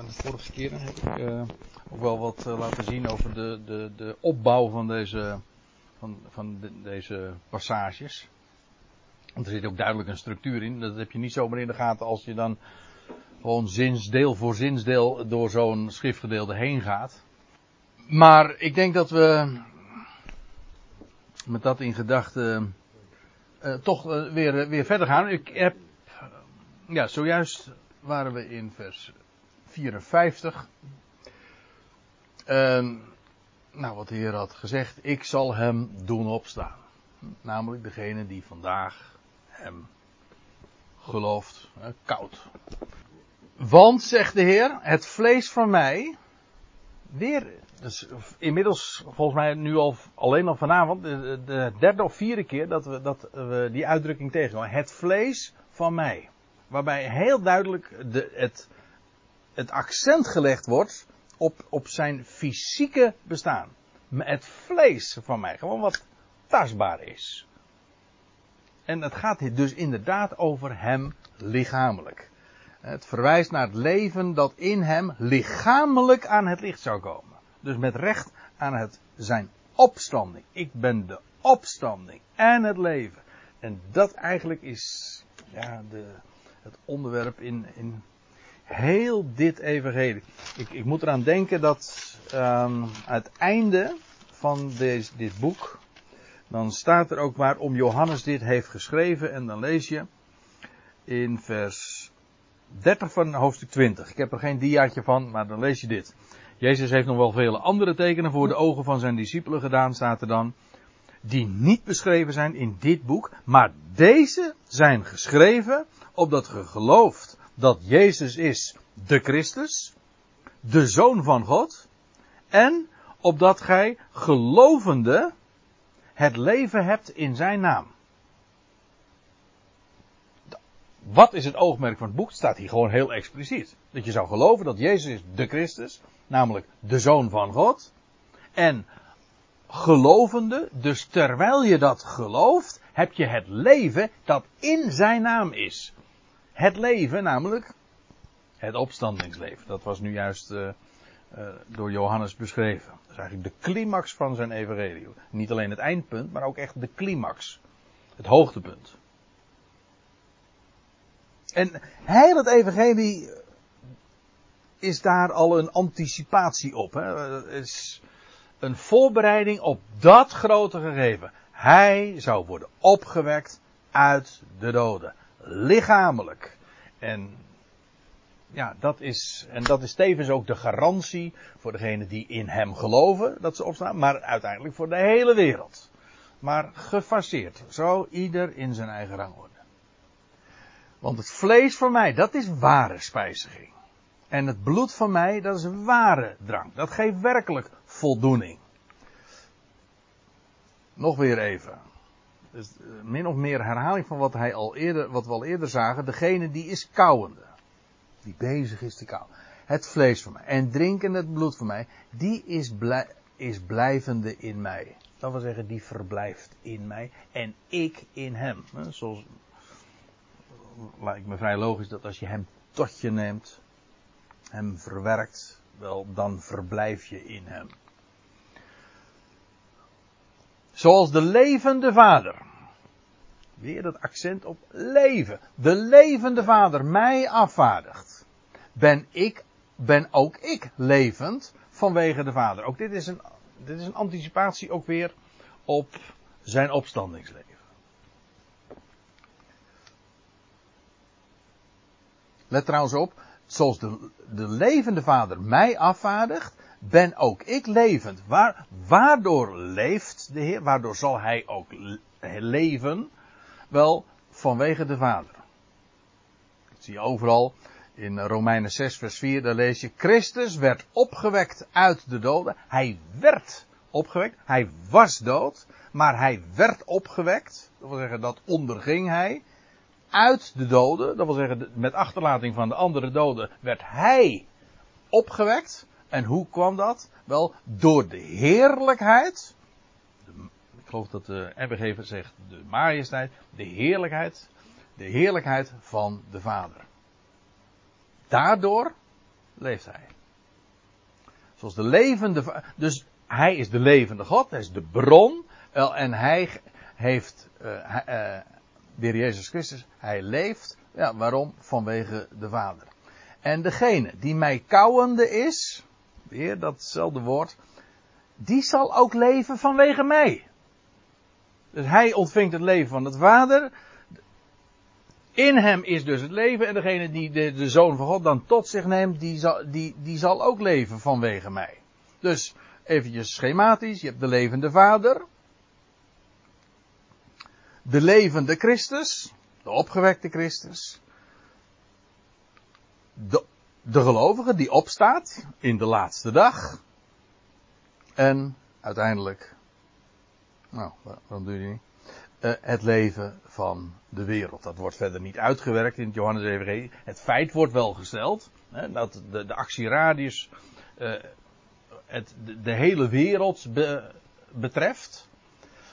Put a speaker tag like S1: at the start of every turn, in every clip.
S1: de vorige keren heb ik uh, ook wel wat uh, laten zien over de, de, de opbouw van deze, van, van de, deze passages. Want er zit ook duidelijk een structuur in. Dat heb je niet zomaar in de gaten als je dan gewoon zinsdeel voor zinsdeel door zo'n schriftgedeelte heen gaat. Maar ik denk dat we met dat in gedachten uh, toch weer, weer verder gaan. Ik heb, ja, zojuist waren we in vers 54. Uh, nou, wat de Heer had gezegd, ik zal hem doen opstaan. Namelijk degene die vandaag hem gelooft, koud. Want, zegt de Heer, het vlees van mij, weer, dus inmiddels volgens mij nu al alleen al vanavond, de, de derde of vierde keer dat we, dat we die uitdrukking tegenkomen. Het vlees van mij. Waarbij heel duidelijk de, het, het accent gelegd wordt op, op zijn fysieke bestaan. Het vlees van mij, gewoon wat tastbaar is. En het gaat dus inderdaad over hem lichamelijk. Het verwijst naar het leven dat in hem lichamelijk aan het licht zou komen. Dus met recht aan het zijn opstanding. Ik ben de opstanding en het leven. En dat eigenlijk is ja, de, het onderwerp in, in heel dit evangelie. Ik, ik moet eraan denken dat um, het einde van deze, dit boek, dan staat er ook waarom Johannes dit heeft geschreven en dan lees je in vers 30 van hoofdstuk 20. Ik heb er geen diaatje van, maar dan lees je dit. Jezus heeft nog wel vele andere tekenen voor de ogen van zijn discipelen gedaan, staat er dan. Die niet beschreven zijn in dit boek, maar deze zijn geschreven opdat ge gelooft dat Jezus is de Christus, de Zoon van God, en opdat gij gelovende het leven hebt in zijn naam. Wat is het oogmerk van het boek? Het staat hier gewoon heel expliciet. Dat je zou geloven dat Jezus is de Christus, namelijk de Zoon van God. En gelovende, dus terwijl je dat gelooft, heb je het leven dat in zijn naam is. Het leven, namelijk het opstandingsleven. Dat was nu juist uh, uh, door Johannes beschreven. Dat is eigenlijk de climax van zijn evangelie. Niet alleen het eindpunt, maar ook echt de climax. Het hoogtepunt. En heel het evangelie is daar al een anticipatie op. Hè? Is een voorbereiding op dat grote gegeven. Hij zou worden opgewekt uit de doden lichamelijk. En ja, dat is, en dat is tevens ook de garantie voor degenen die in hem geloven dat ze opstaan, maar uiteindelijk voor de hele wereld. Maar gefaseerd, zo ieder in zijn eigen rangorde. Want het vlees voor mij, dat is ware spijziging. En het bloed van mij, dat is ware drank. Dat geeft werkelijk voldoening. Nog weer even. Dus eh, min of meer herhaling van wat, hij al eerder, wat we al eerder zagen. Degene die is kauwende. Die bezig is te kauwen. Het vlees van mij. En drinken het bloed van mij. Die is, is blijvende in mij. Dat wil zeggen, die verblijft in mij. En ik in hem. Zoals, lijkt me vrij logisch dat als je hem tot je neemt. Hem verwerkt. Wel, dan verblijf je in hem. Zoals de levende vader. Weer dat accent op leven. De levende vader mij afvaardigt. Ben ik, ben ook ik levend vanwege de vader. Ook dit is een, dit is een anticipatie ook weer op zijn opstandingsleven. Let trouwens op, zoals de, de levende vader mij afvaardigt, ben ook ik levend. Waar, waardoor leeft de Heer? Waardoor zal Hij ook leven? Wel, vanwege de Vader. Dat zie je overal in Romeinen 6 vers 4, daar lees je, Christus werd opgewekt uit de doden. Hij werd opgewekt. Hij was dood, maar hij werd opgewekt. Dat wil zeggen, dat onderging hij. Uit de doden, dat wil zeggen, met achterlating van de andere doden, werd hij opgewekt. En hoe kwam dat? Wel, door de heerlijkheid. ik geloof dat de NBG zegt de majesteit. De heerlijkheid. De heerlijkheid van de Vader. Daardoor leeft hij. Zoals de levende. Dus hij is de levende God, hij is de bron. En hij heeft. Uh, Jezus Christus, hij leeft. Ja, waarom? Vanwege de Vader. En degene die mij kauwende is. Weer datzelfde woord. Die zal ook leven vanwege mij. Dus hij ontvingt het leven van het Vader. In hem is dus het leven. En degene die de, de Zoon van God dan tot zich neemt, die zal, die, die zal ook leven vanwege mij. Dus eventjes schematisch. Je hebt de levende Vader. De levende Christus. De opgewekte Christus. De, de gelovige die opstaat in de laatste dag. En uiteindelijk. Nou, waarom doe je niet? Uh, het leven van de wereld. Dat wordt verder niet uitgewerkt in het Johannes Evangelie. Het feit wordt wel gesteld. Hè, dat de, de actieradius uh, het, de, hele wereld be, betreft.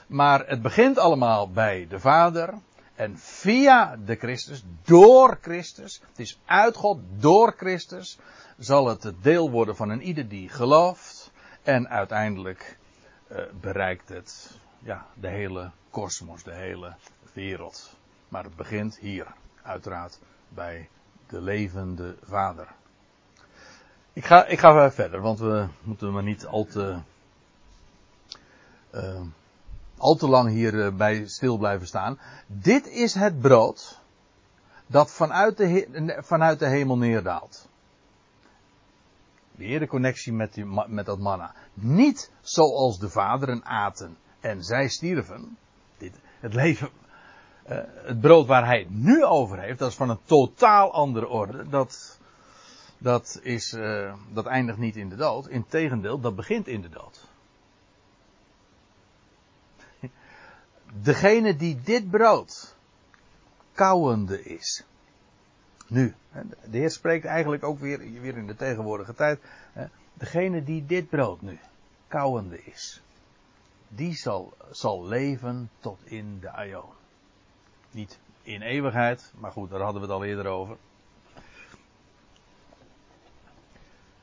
S1: Maar het begint allemaal bij de Vader. En via de Christus, door Christus, het is uit God, door Christus, zal het deel worden van een ieder die gelooft. En uiteindelijk uh, bereikt het ja, de hele kosmos, de hele wereld. Maar het begint hier, uiteraard, bij de levende Vader. Ik ga, ik ga verder, want we moeten maar niet al te, uh, al te lang hierbij stil blijven staan. Dit is het brood dat vanuit de, vanuit de hemel neerdaalt. Weer de connectie met, die, met dat manna. Niet zoals de vaderen aten en zij stierven. Dit, het leven, uh, het brood waar hij het nu over heeft, dat is van een totaal andere orde. Dat, dat, is, uh, dat eindigt niet in de dood. Integendeel, dat begint in de dood. Degene die dit brood kauwende is. Nu, de Heer spreekt eigenlijk ook weer, weer in de tegenwoordige tijd. Degene die dit brood nu kauwende is die zal, zal leven tot in de aion. Niet in eeuwigheid, maar goed, daar hadden we het al eerder over.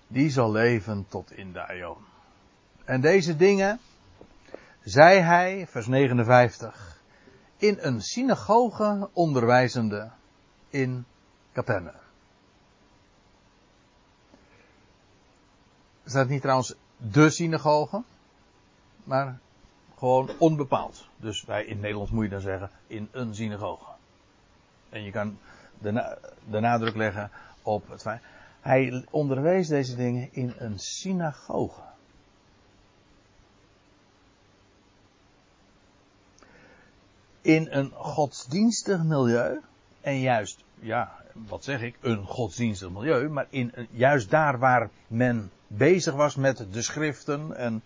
S1: Die zal leven tot in de aion. En deze dingen zei hij, vers 59, in een synagoge onderwijzende in Capernaum. Dat niet trouwens de synagoge? Maar gewoon onbepaald. Dus wij in Nederland moet je dan zeggen in een synagoge. En je kan de, de nadruk leggen op het feit. Hij onderwees deze dingen in een synagoge. In een godsdienstig milieu. En juist, ja, wat zeg ik, een godsdienstig milieu. Maar in, juist daar waar men bezig was met de schriften en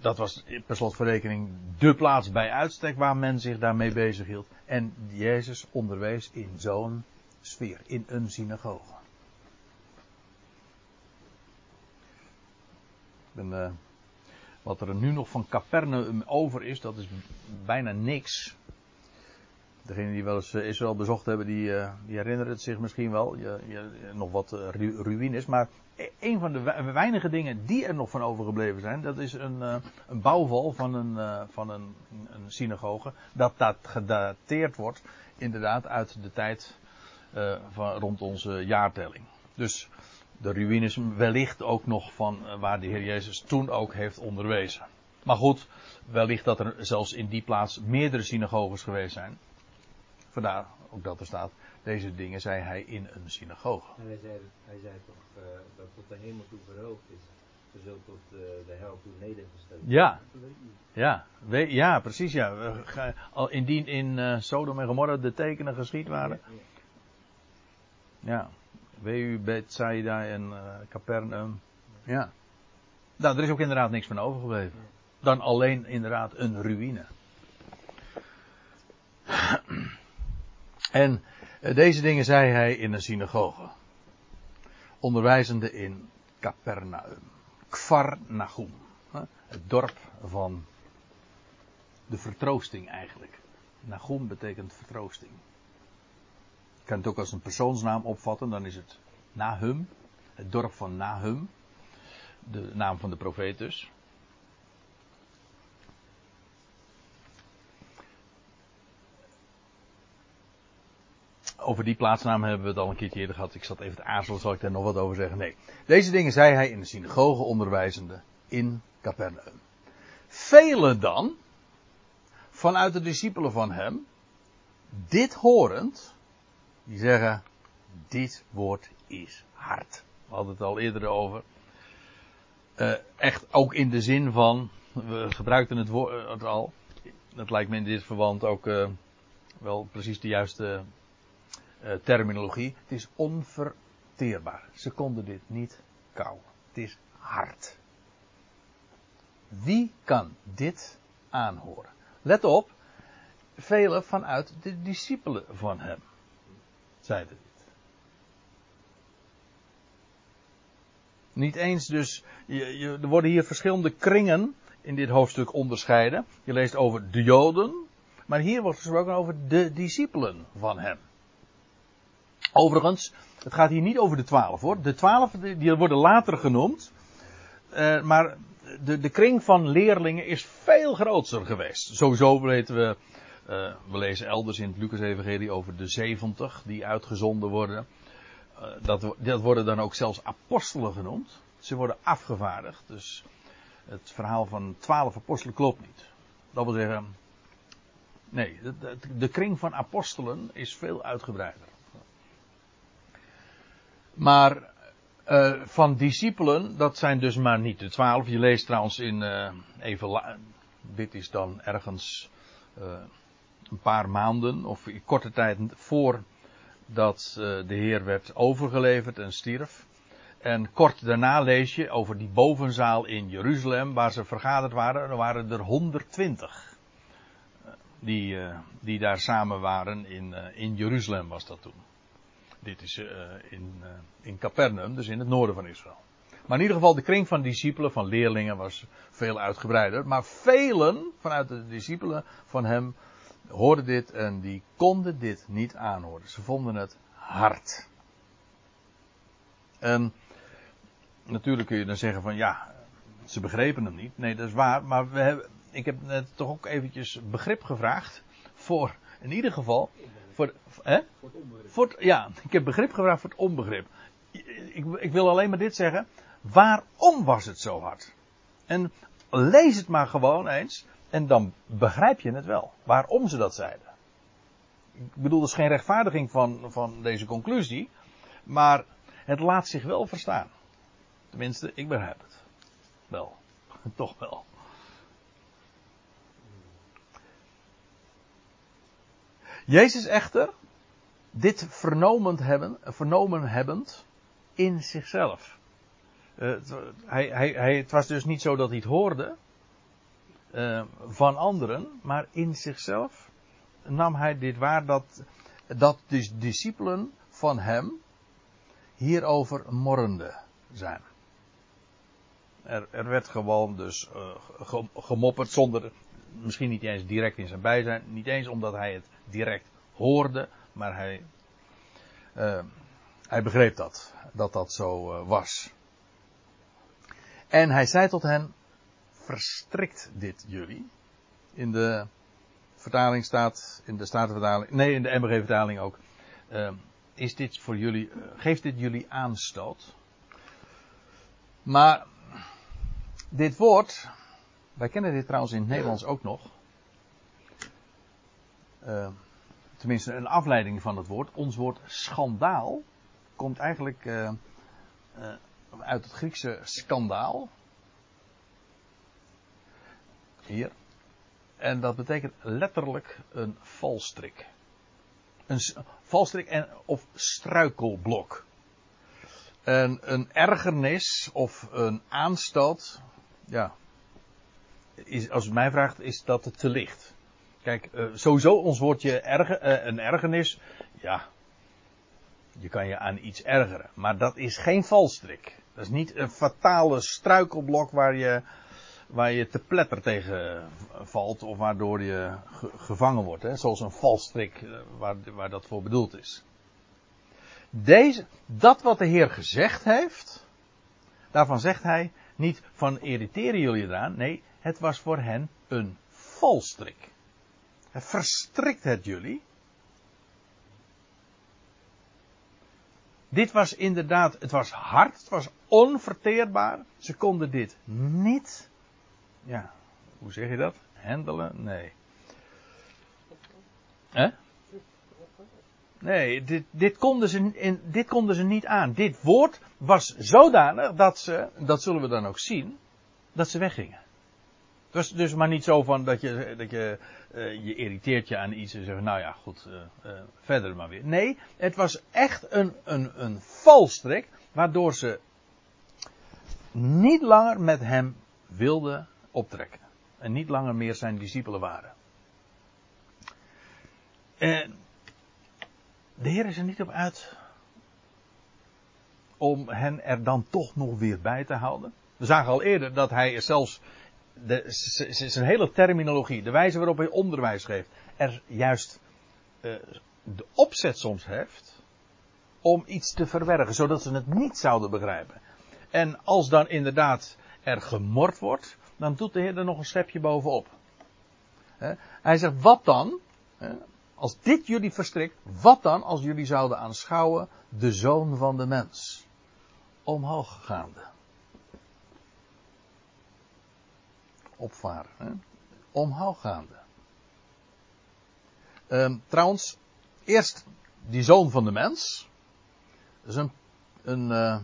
S1: dat was per slotverrekening de plaats bij uitstek waar men zich daarmee bezig hield. En Jezus onderwees in zo'n sfeer, in een synagoge. En, uh, wat er nu nog van Capernaum over is, dat is bijna niks. Degenen die wel eens eh, Israël bezocht hebben, die, uh, die herinneren het zich misschien wel. Je, je, nog wat ru ruïnes. Maar e-, een van de weinige dingen die er nog van overgebleven zijn, dat is een, een bouwval van, een, van een, een, synagoge. Dat dat gedateerd wordt, inderdaad, uit de tijd van, rond onze jaartelling. Dus de ruïnes wellicht ook nog van waar de Heer Jezus toen ook heeft onderwezen. Maar goed, wellicht dat er zelfs in die plaats meerdere synagoges geweest zijn. Vandaar ook dat er staat, deze dingen zei hij in een synagoge.
S2: En hij zei, hij zei toch uh, dat tot de hemel toe verhoogd is. Zo tot uh, de hel toe nedergesteld.
S1: Ja. Ja, we, ja, precies ja. Al indien in uh, Sodom en Gomorra de tekenen geschied waren. Ja. ja. Weu, Bethsaida en uh, Capernaum. Ja. Nou, er is ook inderdaad niks van overgebleven. Dan alleen inderdaad een ruïne. En eh, deze dingen zei hij in een synagoge. Onderwijzende in Capernaum. Kfar Nahum. Het dorp van de vertroosting eigenlijk. Nahum betekent vertroosting. Kan het ook als een persoonsnaam opvatten, dan is het Nahum. het dorp van Nahum, de naam van de profeet dus. Over die plaatsnaam hebben we het al een keertje eerder gehad. Ik zat even te aarzelen, zal ik daar nog wat over zeggen? Nee. Deze dingen zei hij in de synagoge onderwijzende in Capernaum. Velen dan, vanuit de discipelen van hem, dit horend, die zeggen, dit woord is hard. We hadden het al eerder over. Uh, echt ook in de zin van, we gebruikten het woord uh, al. Dat lijkt me in dit verband ook uh, wel precies de juiste terminologie. Het is onverteerbaar. Ze konden dit niet kauwen. Het is hard. Wie kan dit aanhoren? Let op, velen vanuit de discipelen van hem zeiden dit. Niet eens dus, je, er worden hier verschillende kringen in dit hoofdstuk onderscheiden. Je leest over de Joden, maar hier wordt gesproken over de discipelen van hem. Overigens, het gaat hier niet over de twaalf hoor. De twaalf die worden later genoemd. Uh, maar de, de kring van leerlingen is veel groter geweest. Sowieso weten we, uh, we lezen elders in het Lucas-evangelie over de 70 die uitgezonden worden. Uh, dat, dat worden dan ook zelfs apostelen genoemd. Ze worden afgevaardigd. Dus het verhaal van twaalf apostelen klopt niet. Dat wil zeggen, nee, de, de, kring van apostelen is veel uitgebreider. Maar uh, van discipelen, dat zijn dus maar niet de twaalf. Je leest trouwens in, uh, even, dit is dan ergens een paar maanden of korte tijd voordat de Heer werd overgeleverd en stierf. En kort daarna lees je over die bovenzaal in Jeruzalem waar ze vergaderd waren. Er waren er 120 die, die daar samen waren in, in Jeruzalem was dat toen. Dit is in, in Capernaum, dus in het noorden van Israël. Maar in ieder geval, de kring van discipelen, van leerlingen, was veel uitgebreider. Maar velen vanuit de discipelen van hem hoorden dit en die konden dit niet aanhoren. Ze vonden het hard. En natuurlijk kun je dan zeggen van ja, ze begrepen hem niet. Nee, dat is waar. Maar we hebben, ik heb net toch ook eventjes begrip gevraagd voor in ieder geval voor, hè? voor het onbegrip. Ja, ik heb begrip gevraagd voor het onbegrip. Ik, ik wil alleen maar dit zeggen. Waarom was het zo hard? En lees het maar gewoon eens. En dan begrijp je het wel. Waarom ze dat zeiden. Ik bedoel, dat is geen rechtvaardiging van, van deze conclusie. Maar het laat zich wel verstaan. Tenminste, ik begrijp het. Wel. Toch wel. Jezus echter, dit vernomen, hebben, vernomen hebbend in zichzelf. Uh, hij, hij, hij, het was dus niet zo dat hij het hoorde uh, van anderen, maar in zichzelf nam hij dit waar dat, dat de discipelen van hem hierover morrende zijn. Er, er werd gewoon dus uh, gemopperd zonder, misschien niet eens direct in zijn bijzijn, niet eens omdat hij het direct hoorde, maar hij, uh, hij begreep dat, dat dat zo was. En hij zei tot hen, verstrikt dit jullie? In de vertaling staat, in de Statenvertaling, nee in de MBG vertaling ook, uh, is dit voor jullie, geeft dit jullie aanstoot? Maar dit woord, wij kennen dit trouwens in het Nederlands ook nog. Uh, tenminste een afleiding van het woord. Ons woord schandaal komt eigenlijk uh, uh, uit het Griekse skandaal. Hier. En dat betekent letterlijk een valstrik. Een valstrik en, of struikelblok. En een ergernis of een aanstoot. Ja. Is, als het mij vraagt, is dat te licht. Kijk, uh, sowieso ons woordje erger, uh, een ergernis. Ja, je kan je aan iets ergeren. Maar dat is geen valstrik. Dat is niet een fatale struikelblok waar je, waar je te pletter tegen valt. Of waardoor je ge gevangen wordt. Hè? Zoals een valstrik uh, waar, waar dat voor bedoeld is. deze, dat wat de Heer gezegd heeft, daarvan zegt hij niet van irriteren jullie eraan. Nee, het was voor hen een valstrik. Verstrikt het jullie. Dit was inderdaad, het was hard, het was onverteerbaar. Ze konden dit niet, ja, hoe zeg je dat? Handelen? Nee. Hè? Nee, dit, dit, konden ze, in, dit konden ze niet aan. Dit woord was zodanig dat ze, dat zullen we dan ook zien, dat ze weggingen. Het was dus maar niet zo van dat je, dat je uh, je irriteert je aan iets en zegt, nou ja, goed, uh, uh, verder maar weer. Nee, het was echt een, een, een valstrik, waardoor ze niet langer met hem wilden optrekken. En niet langer meer zijn discipelen waren. En de Heer is er niet op uit om hen er dan toch nog weer bij te houden. We zagen al eerder dat hij zelfs de, zijn hele terminologie, de wijze waarop hij onderwijs geeft, er juist uh, de opzet soms heeft om iets te verbergen, zodat ze het niet zouden begrijpen. En als dan inderdaad er gemord wordt, dan doet de Heer er nog een schepje bovenop. Hij zegt, wat dan? Als dit jullie verstrikt, wat dan als jullie zouden aanschouwen de zoon van de mens? Omhoog gaande. Opvaren. Omhoog gaande. Um, trouwens, eerst die zoon van de mens. Dat is een, een uh,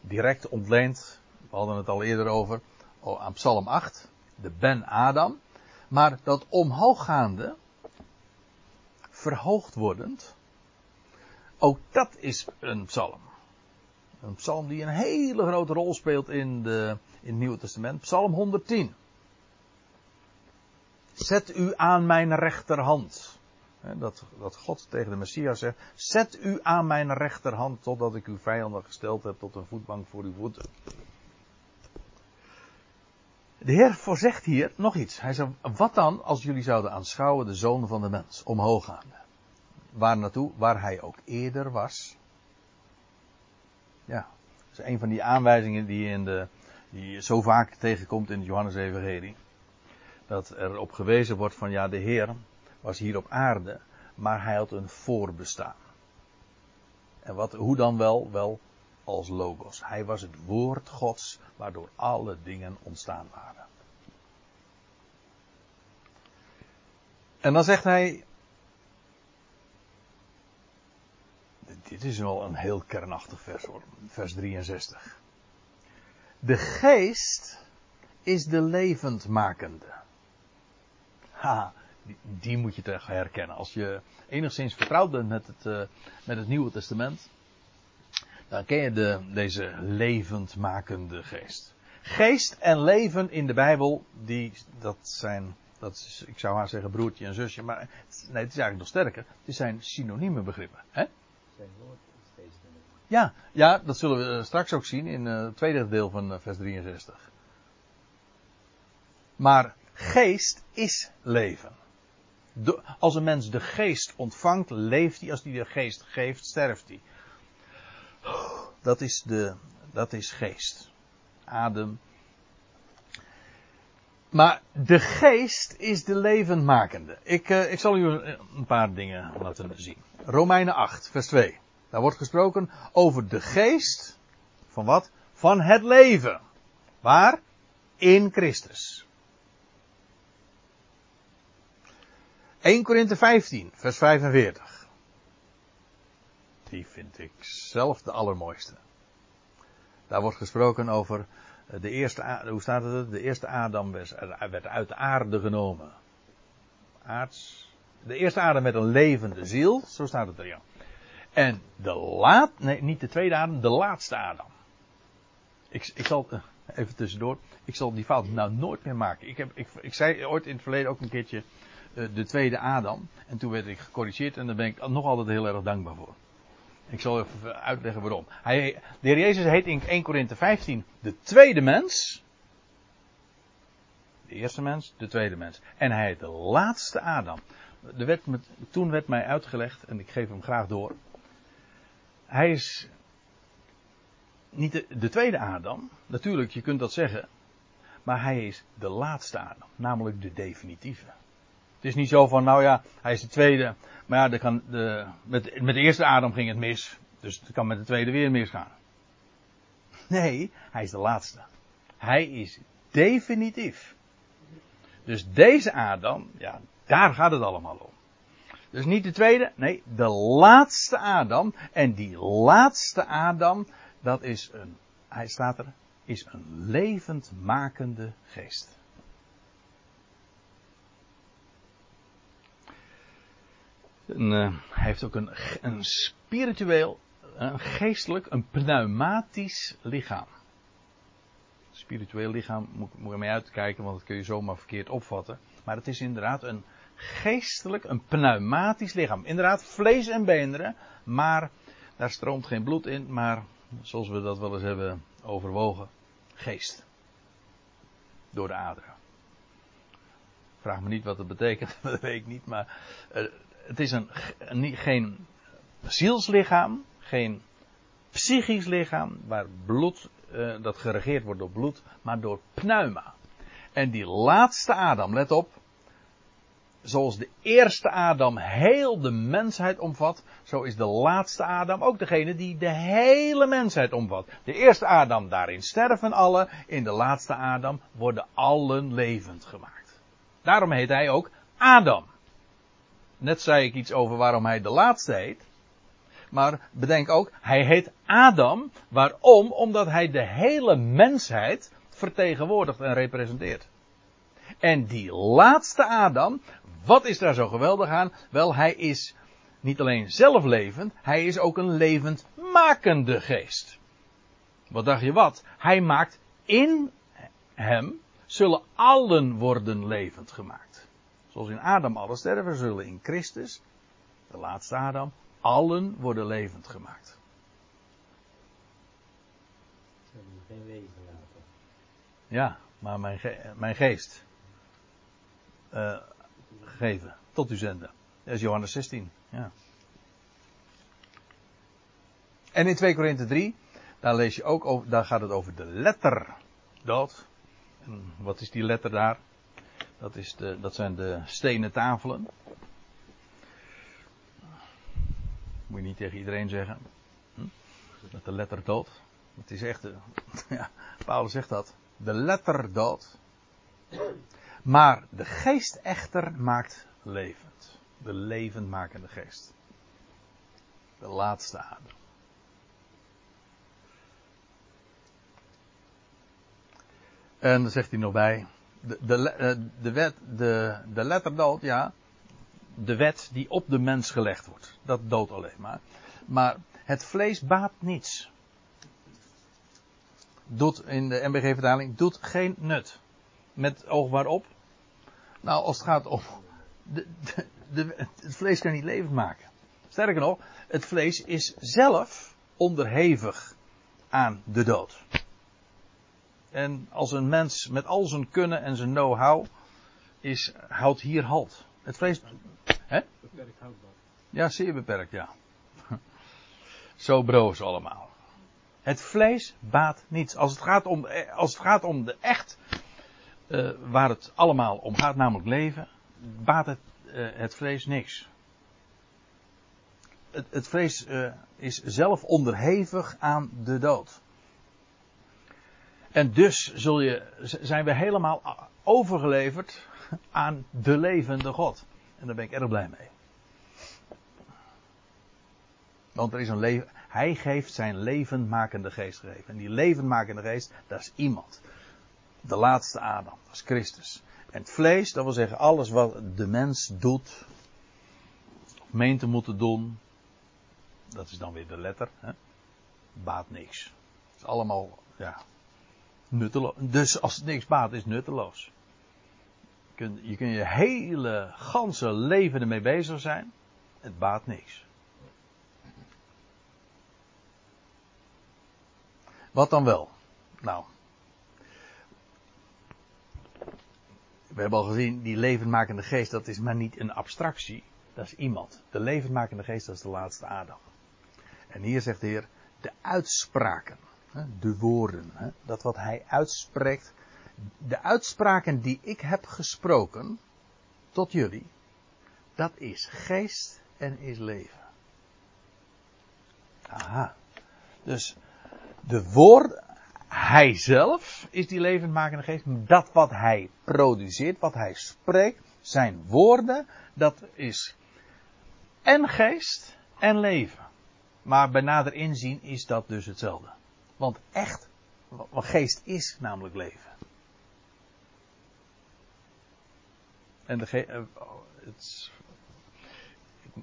S1: direct ontleend, we hadden het al eerder over, aan Psalm 8, de Ben Adam. Maar dat omhooggaande, verhoogd wordend. Ook dat is een psalm. Een psalm die een hele grote rol speelt in, de, in het Nieuwe Testament. Psalm 110. Zet u aan mijn rechterhand. Dat, dat God tegen de Messias zegt. Zet u aan mijn rechterhand totdat ik uw vijanden gesteld heb tot een voetbank voor uw voeten. De Heer voorzegt hier nog iets. Hij zegt, wat dan als jullie zouden aanschouwen de zoon van de mens, omhoog gaan? Waar naartoe? Waar hij ook eerder was. Ja, dat is een van die aanwijzingen die, in de, die je zo vaak tegenkomt in het Johannes-evangelie. Dat er op gewezen wordt van, ja, de Heer was hier op aarde, maar hij had een voorbestaan. En wat, hoe dan wel? Wel als logos. Hij was het woord Gods waardoor alle dingen ontstaan waren. En dan zegt hij. Dit is wel een heel kernachtig vers hoor. Vers 63. De geest is de levendmakende. Ha, die, moet je toch herkennen. Als je enigszins vertrouwd bent met het, uh, met het Nieuwe Testament. Dan ken je de, deze levendmakende geest. Geest en leven in de Bijbel, die, dat zijn, dat is, ik zou haar zeggen broertje en zusje, maar nee, het is eigenlijk nog sterker. Het zijn synonieme begrippen. Hè? Ja, ja, dat zullen we straks ook zien in uh, het tweede deel van uh, vers 63. Maar geest is leven. De, als een mens de geest ontvangt, leeft hij. Als hij de geest geeft, sterft hij. Dat is, de, dat is geest. Adem. Maar de geest is de levendmakende. Ik, uh, ik zal u een paar dingen laten zien. Romeinen 8, vers 2. Daar wordt gesproken over de geest. Van wat? Van het leven. Waar? In Christus. 1 Korinthe 15, vers 45. Die vind ik zelf de allermooiste. Daar wordt gesproken over eh, de eerste, hoe staat het? De eerste Adam werd uit de aarde genomen. Aards. De eerste Adam met een levende ziel, zo staat het er ja. En de laat, nee, niet de tweede Adam, de laatste Adam. Ik, ik zal, eh, even tussendoor, ik zal die fout nou nooit meer maken. Ik, heb, ik, ik zei ooit in het verleden ook een keertje de tweede Adam. En toen werd ik gecorrigeerd en daar ben ik nog altijd heel erg dankbaar voor. Ik zal even uitleggen waarom. Hij, de heer Jezus heet in 1 Korinthe 15 de tweede mens. De eerste mens, de tweede mens. En hij heet de laatste Adam. Werd met, toen werd mij uitgelegd, en ik geef hem graag door. hij is niet de, de, tweede Adam. Natuurlijk, je kunt dat zeggen. Maar hij is de laatste Adam. Namelijk de definitieve. Is niet zo van, nou ja, hij is de tweede. Maar ja, de kan, de, met, met de eerste Adam ging het mis. Dus het kan met de tweede weer misgaan. Nee, hij is de laatste. Hij is definitief. Dus deze Adam, ja, daar gaat het allemaal om. Dus niet de tweede, nee, de laatste Adam. En die laatste Adam, dat is een, hij staat er, is een levendmakende geest. En, uh, hij heeft ook een, een spiritueel, een geestelijk, een pneumatisch lichaam. Spiritueel lichaam moet, moet er mee uitkijken, want dat kun je zomaar verkeerd opvatten. Maar het is inderdaad een geestelijk, een pneumatisch lichaam. Inderdaad, vlees en beenderen, maar daar stroomt geen bloed in, maar zoals we dat wel eens hebben overwogen, geest. Door de aderen. Vraag me niet wat dat betekent, dat weet ik niet, maar uh, het is een, een, geen zielslichaam, geen psychisch lichaam waar bloed, uh, dat geregeerd wordt door bloed, maar door pneuma. En die laatste Adam, let op, zoals de eerste Adam heel de mensheid omvat, zo is de laatste Adam ook degene die de hele mensheid omvat. De eerste Adam, daarin sterven alle, in de laatste Adam worden allen levend gemaakt. Daarom heet hij ook Adam. Net zei ik iets over waarom hij de laatste heet. Maar bedenk ook, hij heet Adam. Waarom? Omdat hij de hele mensheid vertegenwoordigt en representeert. En die laatste Adam, wat is daar zo geweldig aan? Wel, hij is niet alleen zelf levend, hij is ook een levendmakende geest. Wat dacht je wat? Hij maakt in hem, zullen allen worden levend gemaakt. Zoals in Adam alle sterven, zullen in Christus, de laatste Adam, allen worden levend gemaakt.
S2: Geen wezen laten.
S1: Ja, maar mijn, ge mijn geest. Uh, gegeven. Tot u zenden. Dat is Johannes 16. Ja. En in 2 Korinthe 3, daar lees je ook over, daar gaat het over de letter dood. En wat is die letter daar? Dat, is de, dat zijn de stenen tafelen. Moet je niet tegen iedereen zeggen. Hm? Dat de letter dood. Het is echt, ja, Paulus zegt dat. De letter dood. Maar de geest echter maakt levend. De levendmakende geest. De laatste adem. En dan zegt hij nog bij. De, eh, de, wet, de, de letter dood, ja. De wet die op de mens gelegd wordt. Dat doodt alleen maar. Maar het vlees baat niets. Doet in de MBG-vertaling, doet geen nut. Met oog waarop? Nou, als het gaat om. De, de, het vlees kan niet levend maken. Sterker nog, het vlees is zelf onderhevig aan de dood. En als een mens met al zijn kunnen en zijn know-how is, houdt hier halt. Het vlees. Hè?
S2: Beperkt houdbaar.
S1: Ja, zeer beperkt, ja. Zo broos allemaal. Het vlees baat niets. Als het gaat om, als het gaat om de echt uh, waar het allemaal om gaat, namelijk leven, baat het, uh, het vlees niks. Het, het vlees uh, is zelf onderhevig aan de dood. En dus zul je, zijn we helemaal overgeleverd aan de levende God. En daar ben ik erg blij mee. Want er is een leven, hij geeft zijn levendmakende geest gegeven. En die levendmakende geest, dat is iemand de laatste Adam, dat is Christus. En het vlees, dat wil zeggen alles wat de mens doet, of meent te moeten doen, dat is dan weer de letter, hè, baat niks. Het is allemaal, ja, Dus als het niks baat, is nutteloos. Je kunt je, je hele, ganse leven ermee bezig zijn, het baat niks. Wat dan wel? Nou, we hebben al gezien, die levendmakende geest, dat is maar niet een abstractie. Dat is iemand. De levendmakende geest, dat is de laatste Adam. En hier zegt de Heer, de uitspraken, de woorden, dat wat hij uitspreekt, de uitspraken die ik heb gesproken tot jullie, dat is geest en is leven. Aha. Dus de woord, hij zelf is die levendmakende geest. Dat wat hij produceert, wat hij spreekt, zijn woorden, dat is en geest en leven. Maar bij nader inzien is dat dus hetzelfde. Want echt, wat geest is namelijk leven. En de ge- uh, het, ik,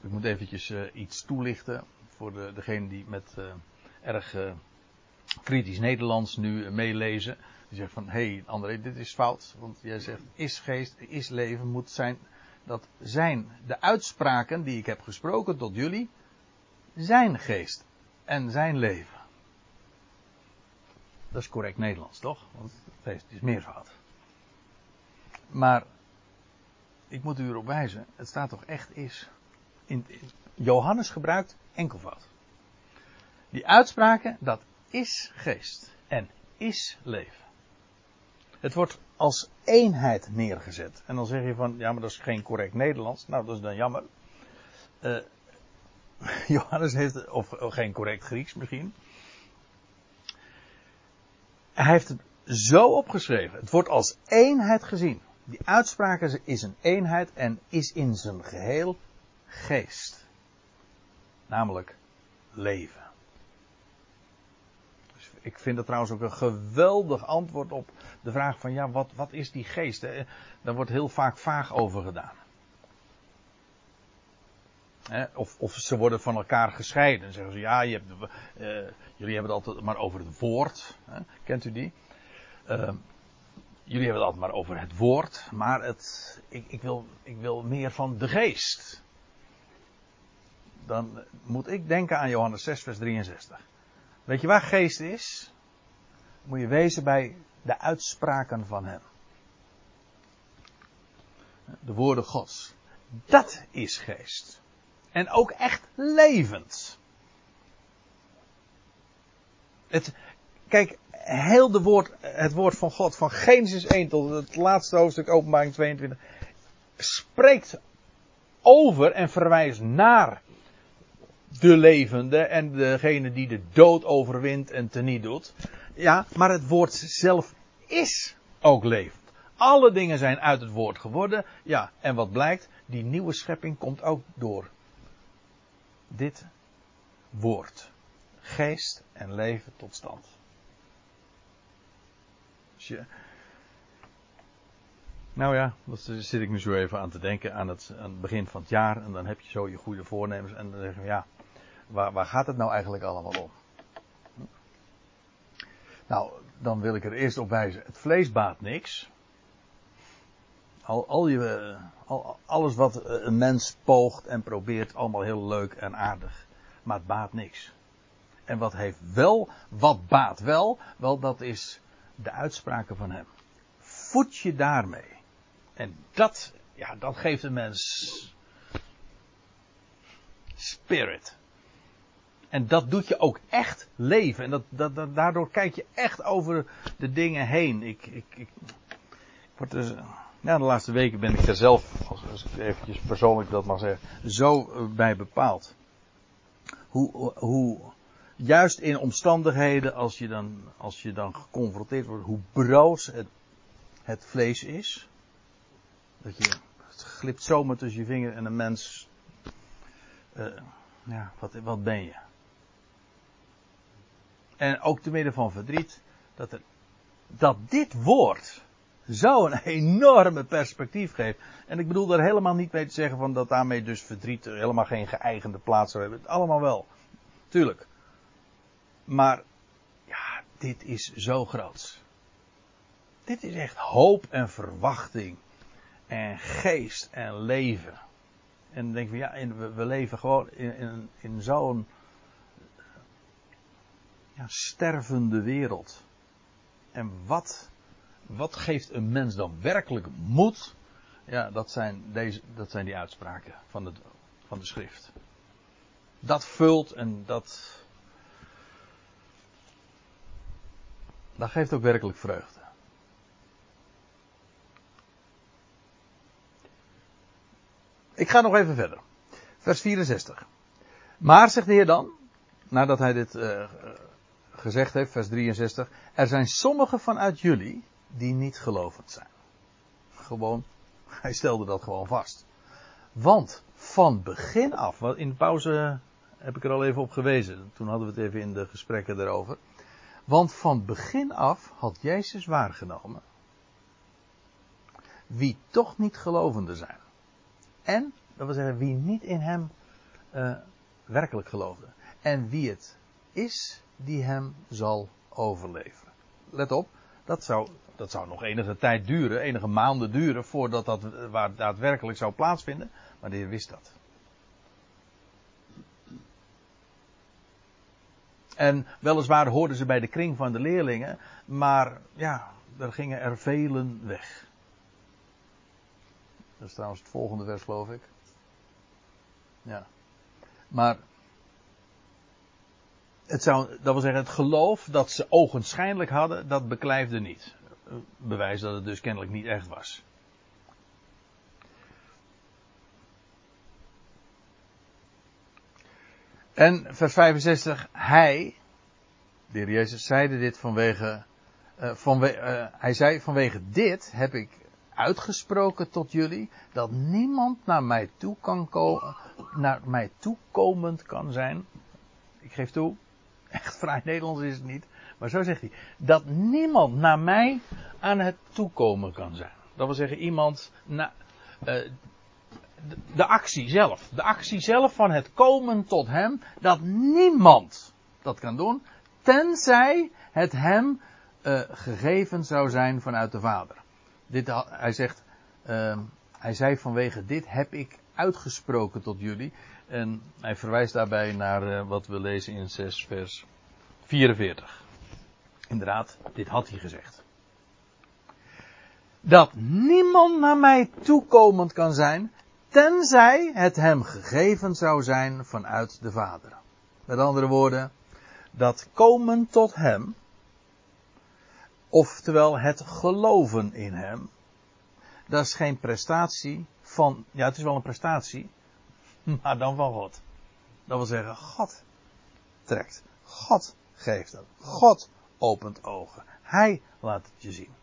S1: moet eventjes uh, iets toelichten voor de, degene die met uh, erg kritisch Nederlands nu meelezen. Die zegt van, hé hey, André, dit is fout. Want jij zegt, is geest, is leven, moet zijn, dat zijn de uitspraken die ik heb gesproken tot jullie, zijn geest en zijn leven. Dat is correct Nederlands, toch? Want geest is meervoud. Maar ik moet u erop wijzen, het staat toch echt is. In, Johannes gebruikt enkelvoud. Die uitspraken, dat is geest en is leven. Het wordt als eenheid neergezet. En dan zeg je van, ja, maar dat is geen correct Nederlands. Nou, dat is dan jammer. Uh, Johannes heeft, of geen correct Grieks misschien. Hij heeft het zo opgeschreven. Het wordt als eenheid gezien. Die uitspraken is een eenheid en is in zijn geheel geest. Namelijk leven. Dus ik vind dat trouwens ook een geweldig antwoord op de vraag van ja, wat, wat is die geest? Daar wordt heel vaak vaag over gedaan. Of, of, ze worden van elkaar gescheiden. Dan zeggen ze, ja, je hebt, uh, jullie hebben het altijd maar over het woord. Hè? Kent u die? Uh, jullie hebben het altijd maar over het woord. Maar het, ik, ik, wil, ik wil meer van de geest. Dan moet ik denken aan Johannes 6, vers 63. Weet je waar geest is? Moet je wezen bij de uitspraken van hem. De woorden Gods. Dat is geest. En ook echt levend. Het, kijk, heel de woord, het woord van God, van Genesis 1 tot het laatste hoofdstuk, openbaring 22, spreekt over en verwijst naar de levende en degene die de dood overwint en teniet doet. Ja, maar het woord zelf is ook levend. Alle dingen zijn uit het woord geworden. Ja, en wat blijkt? Die nieuwe schepping komt ook door dit woord. Geest en leven tot stand. Nou ja, dat zit ik nu zo even aan te denken aan het, aan het begin van het jaar. En dan heb je zo je goede voornemens. En dan zeg je, ja, waar, waar gaat het nou eigenlijk allemaal om? Nou, dan wil ik er eerst op wijzen. Het vlees baat niks. Al, al je, al, alles wat een mens poogt en probeert, allemaal heel leuk en aardig. Maar het baat niks. En wat heeft wel, wat baat wel, wel dat is de uitspraken van hem. Voed je daarmee. En dat, ja, dat geeft een mens spirit. En dat doet je ook echt leven. En dat, dat, daardoor kijk je echt over de dingen heen. Ik, ik, ik, ik word dus, ja, de laatste weken ben ik er zelf, als, ik eventjes persoonlijk dat mag zeggen, zo bij bepaald. Hoe, hoe, juist in omstandigheden, als je dan, als je dan geconfronteerd wordt, hoe broos het, het vlees is. Dat je, het glipt zomaar tussen je vinger en een mens, uh, ja, wat, wat ben je? En ook te midden van verdriet, dat, er, dat dit woord zo'n enorme perspectief geeft. En ik bedoel daar helemaal niet mee te zeggen van dat daarmee dus verdriet helemaal geen geëigende plaats zou hebben. Allemaal wel. Tuurlijk. Maar, ja, dit is zo groot. Dit is echt hoop en verwachting. En geest en leven. En dan denk ik ja, we leven gewoon in, in, in zo'n ja, stervende wereld. En wat, wat geeft een mens dan werkelijk moed? Ja, dat zijn, deze, dat zijn die uitspraken van, het, van de schrift. dat vult en dat. Dat geeft ook werkelijk vreugde. Ik ga nog even verder. Vers 64. Maar, zegt de Heer dan, nadat hij dit uh, gezegd heeft, vers 63. Er zijn sommigen vanuit jullie die niet gelovend zijn. Gewoon, hij stelde dat gewoon vast. Want van begin af, in de pauze heb ik er al even op gewezen. Toen hadden we het even in de gesprekken erover. Want van begin af had Jezus waargenomen. Wie toch niet gelovende zijn. En, dat wil zeggen, wie niet in hem uh, werkelijk geloofde. En wie het is die hem zal overleveren. Let op, dat zou, dat zou nog enige tijd duren, enige maanden duren, voordat dat waar daadwerkelijk zou plaatsvinden. Maar de Heer wist dat. En weliswaar hoorden ze bij de kring van de leerlingen, maar ja, er gingen er velen weg. Dat is trouwens het volgende vers, geloof ik. Ja. Maar het zou, dat wil zeggen, het geloof dat ze ogenschijnlijk hadden, dat beklijfde niet. Bewijs dat het dus kennelijk niet echt was. En vers 65, hij, de heer Jezus, zeide dit vanwege, uh, vanwege uh, hij zei vanwege dit heb ik uitgesproken tot jullie, dat niemand naar mij toe kan komen, naar mij toekomend kan zijn. Ik geef toe, echt vrij Nederlands is het niet, maar zo zegt hij, dat niemand naar mij aan het toekomen kan zijn. Dat wil zeggen, iemand, na, uh, de actie zelf. De actie zelf van het komen tot hem. Dat niemand dat kan doen. Tenzij het hem uh, gegeven zou zijn vanuit de Vader. Dit, hij zegt. Uh, hij zei vanwege dit heb ik uitgesproken tot jullie. En hij verwijst daarbij naar uh, wat we lezen in 6 vers 44. Inderdaad, dit had hij gezegd. Dat niemand naar mij toekomend kan zijn, tenzij het hem gegeven zou zijn vanuit de Vader. Met andere woorden, dat komen tot hem, oftewel het geloven in hem, dat is geen prestatie van, ja het is wel een prestatie, maar dan van God. Dat wil zeggen, God trekt. God geeft dat. God opent ogen. Hij laat het je zien.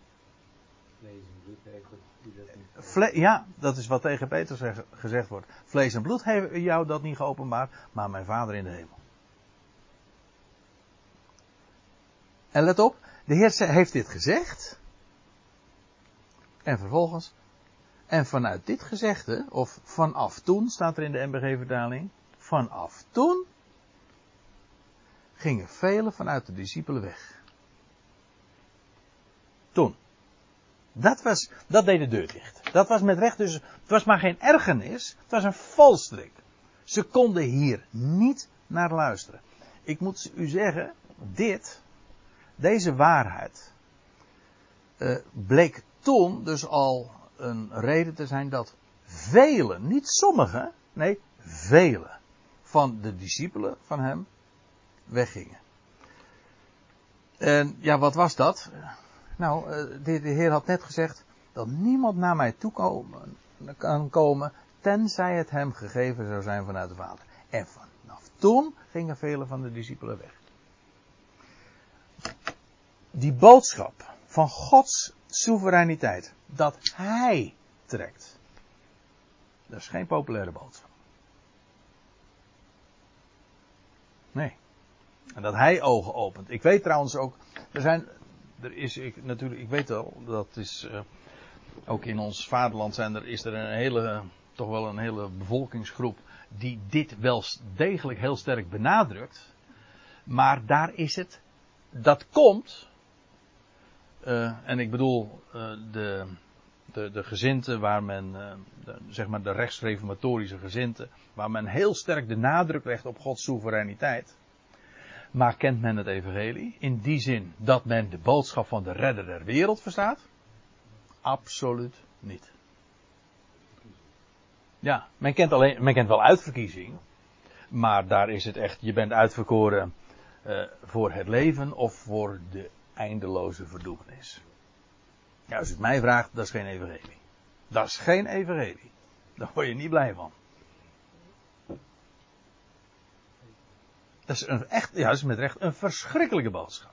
S1: Vle ja, dat is wat tegen Peter gezegd wordt. Vlees en bloed hebben jou dat niet geopenbaard, maar mijn Vader in de hemel. En let op, de Heer heeft dit gezegd. En vervolgens. En vanuit dit gezegde, of vanaf toen, staat er in de MBG-vertaling. Vanaf toen gingen velen vanuit de discipelen weg. Toen. Dat, was, dat deed de deur dicht. Dat was met recht dus, het was maar geen ergernis, het was een valstrik. Ze konden hier niet naar luisteren. Ik moet u zeggen, dit, deze waarheid, uh, bleek toen dus al een reden te zijn dat velen, niet sommigen, nee, velen van de discipelen van hem weggingen. En ja, wat was dat? Nou, eh, de, Heer had net gezegd dat niemand naar mij toe kan komen, tenzij het hem gegeven zou zijn vanuit de Vader. En vanaf toen gingen vele van de discipelen weg. Die boodschap van Gods soevereiniteit, dat Hij trekt, dat is geen populaire boodschap. Nee. En dat Hij ogen opent. Ik weet trouwens ook, er zijn er is ik, natuurlijk, ik weet wel, dat is uh, ook in ons vaderland zijn er, is er een hele, toch wel een hele bevolkingsgroep die dit wel degelijk heel sterk benadrukt. Maar daar is het, dat komt, uh, en ik bedoel uh, de, de, de gezinten waar men, zeg maar de rechtsreformatorische gezinten, waar men heel sterk de nadruk legt op Gods soevereiniteit. Maar kent men het evangelie? In die zin dat men de boodschap van de redder der wereld verstaat? Absoluut niet. Ja, men kent, alleen, men kent wel uitverkiezing. Maar daar is het echt, je bent uitverkoren uh, voor het leven of voor de eindeloze verdoemenis. Ja, als u het mij vraagt, dat is geen evangelie. Dat is geen evangelie. Daar word je niet blij van. Dat is een echt, is met recht een verschrikkelijke boodschap.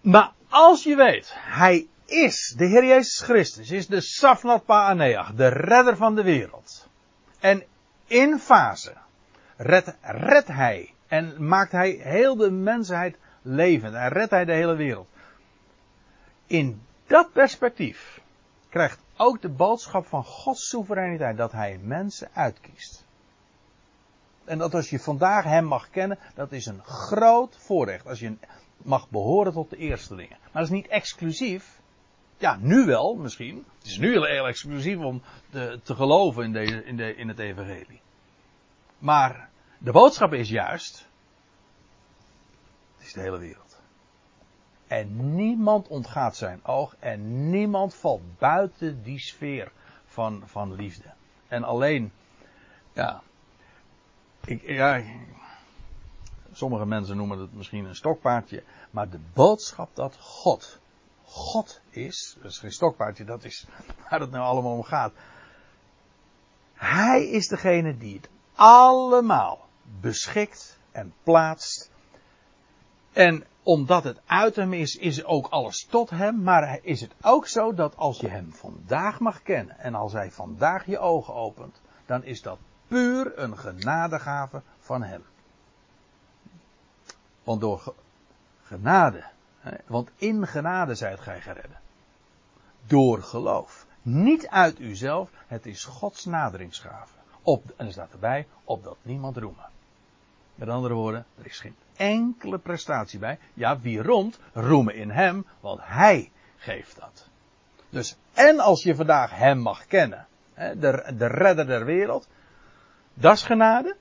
S1: Maar als je weet, hij is, de Heer Jezus Christus, is de Safnat Paaneach, de redder van de wereld. En in fase redt, redt hij en maakt hij heel de mensheid levend en redt hij de hele wereld. In dat perspectief krijgt ook de boodschap van Gods soevereiniteit dat hij mensen uitkiest. En dat als je vandaag hem mag kennen, dat is een groot voorrecht. Als je mag behoren tot de eerstelingen. Maar dat is niet exclusief. Ja, nu wel, misschien. Het is nu heel exclusief om te, te geloven in, deze, in, de, in het evangelie. Maar de boodschap is juist. Het is de hele wereld. En niemand ontgaat zijn oog en niemand valt buiten die sfeer van, van liefde. En alleen, ja, ik, ja, sommige mensen noemen het misschien een stokpaardje, maar de boodschap dat God God is, dat is geen stokpaardje, dat is waar het nou allemaal om gaat. Hij is degene die het allemaal beschikt en plaatst. En omdat het uit hem is, is ook alles tot hem. Maar is het ook zo dat als je hem vandaag mag kennen en als hij vandaag je ogen opent, dan is dat puur een genadegave van hem. Want door genade want in genade zijt gij geredden. Door geloof. Niet uit uzelf, het is Gods naderingsgave. Op, en er staat erbij, opdat niemand roemen. Met andere woorden, er is geen enkele prestatie bij. Ja, wie roemt, roemen in hem, want hij geeft dat. Dus, en als je vandaag hem mag kennen, de, de redder der wereld, dat is genade.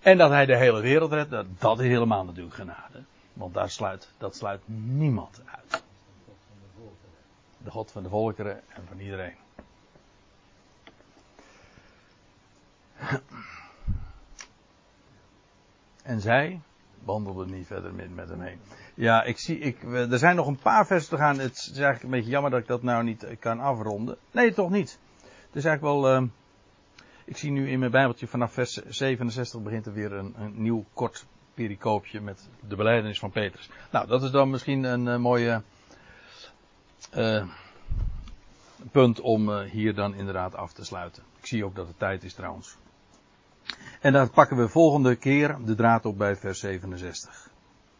S1: En dat hij de hele wereld redt, dat, is helemaal natuurlijk genade. Want daar sluit, dat sluit niemand uit. De God van de volkeren en van iedereen. En zij wandelden niet verder met, hem heen. Ja, ik zie, ik, er zijn nog een paar versen te gaan. Het is eigenlijk een beetje jammer dat ik dat nou niet kan afronden. Nee, toch niet. Het is eigenlijk wel. Uh, ik zie nu in mijn Bijbeltje vanaf vers 67 begint er weer een, een nieuw kort pericoopje met de beleidenis van Petrus. Nou, dat is dan misschien een uh, mooie uh, punt om uh, hier dan inderdaad af te sluiten. Ik zie ook dat het tijd is trouwens. En dan pakken we volgende keer de draad op bij vers 67.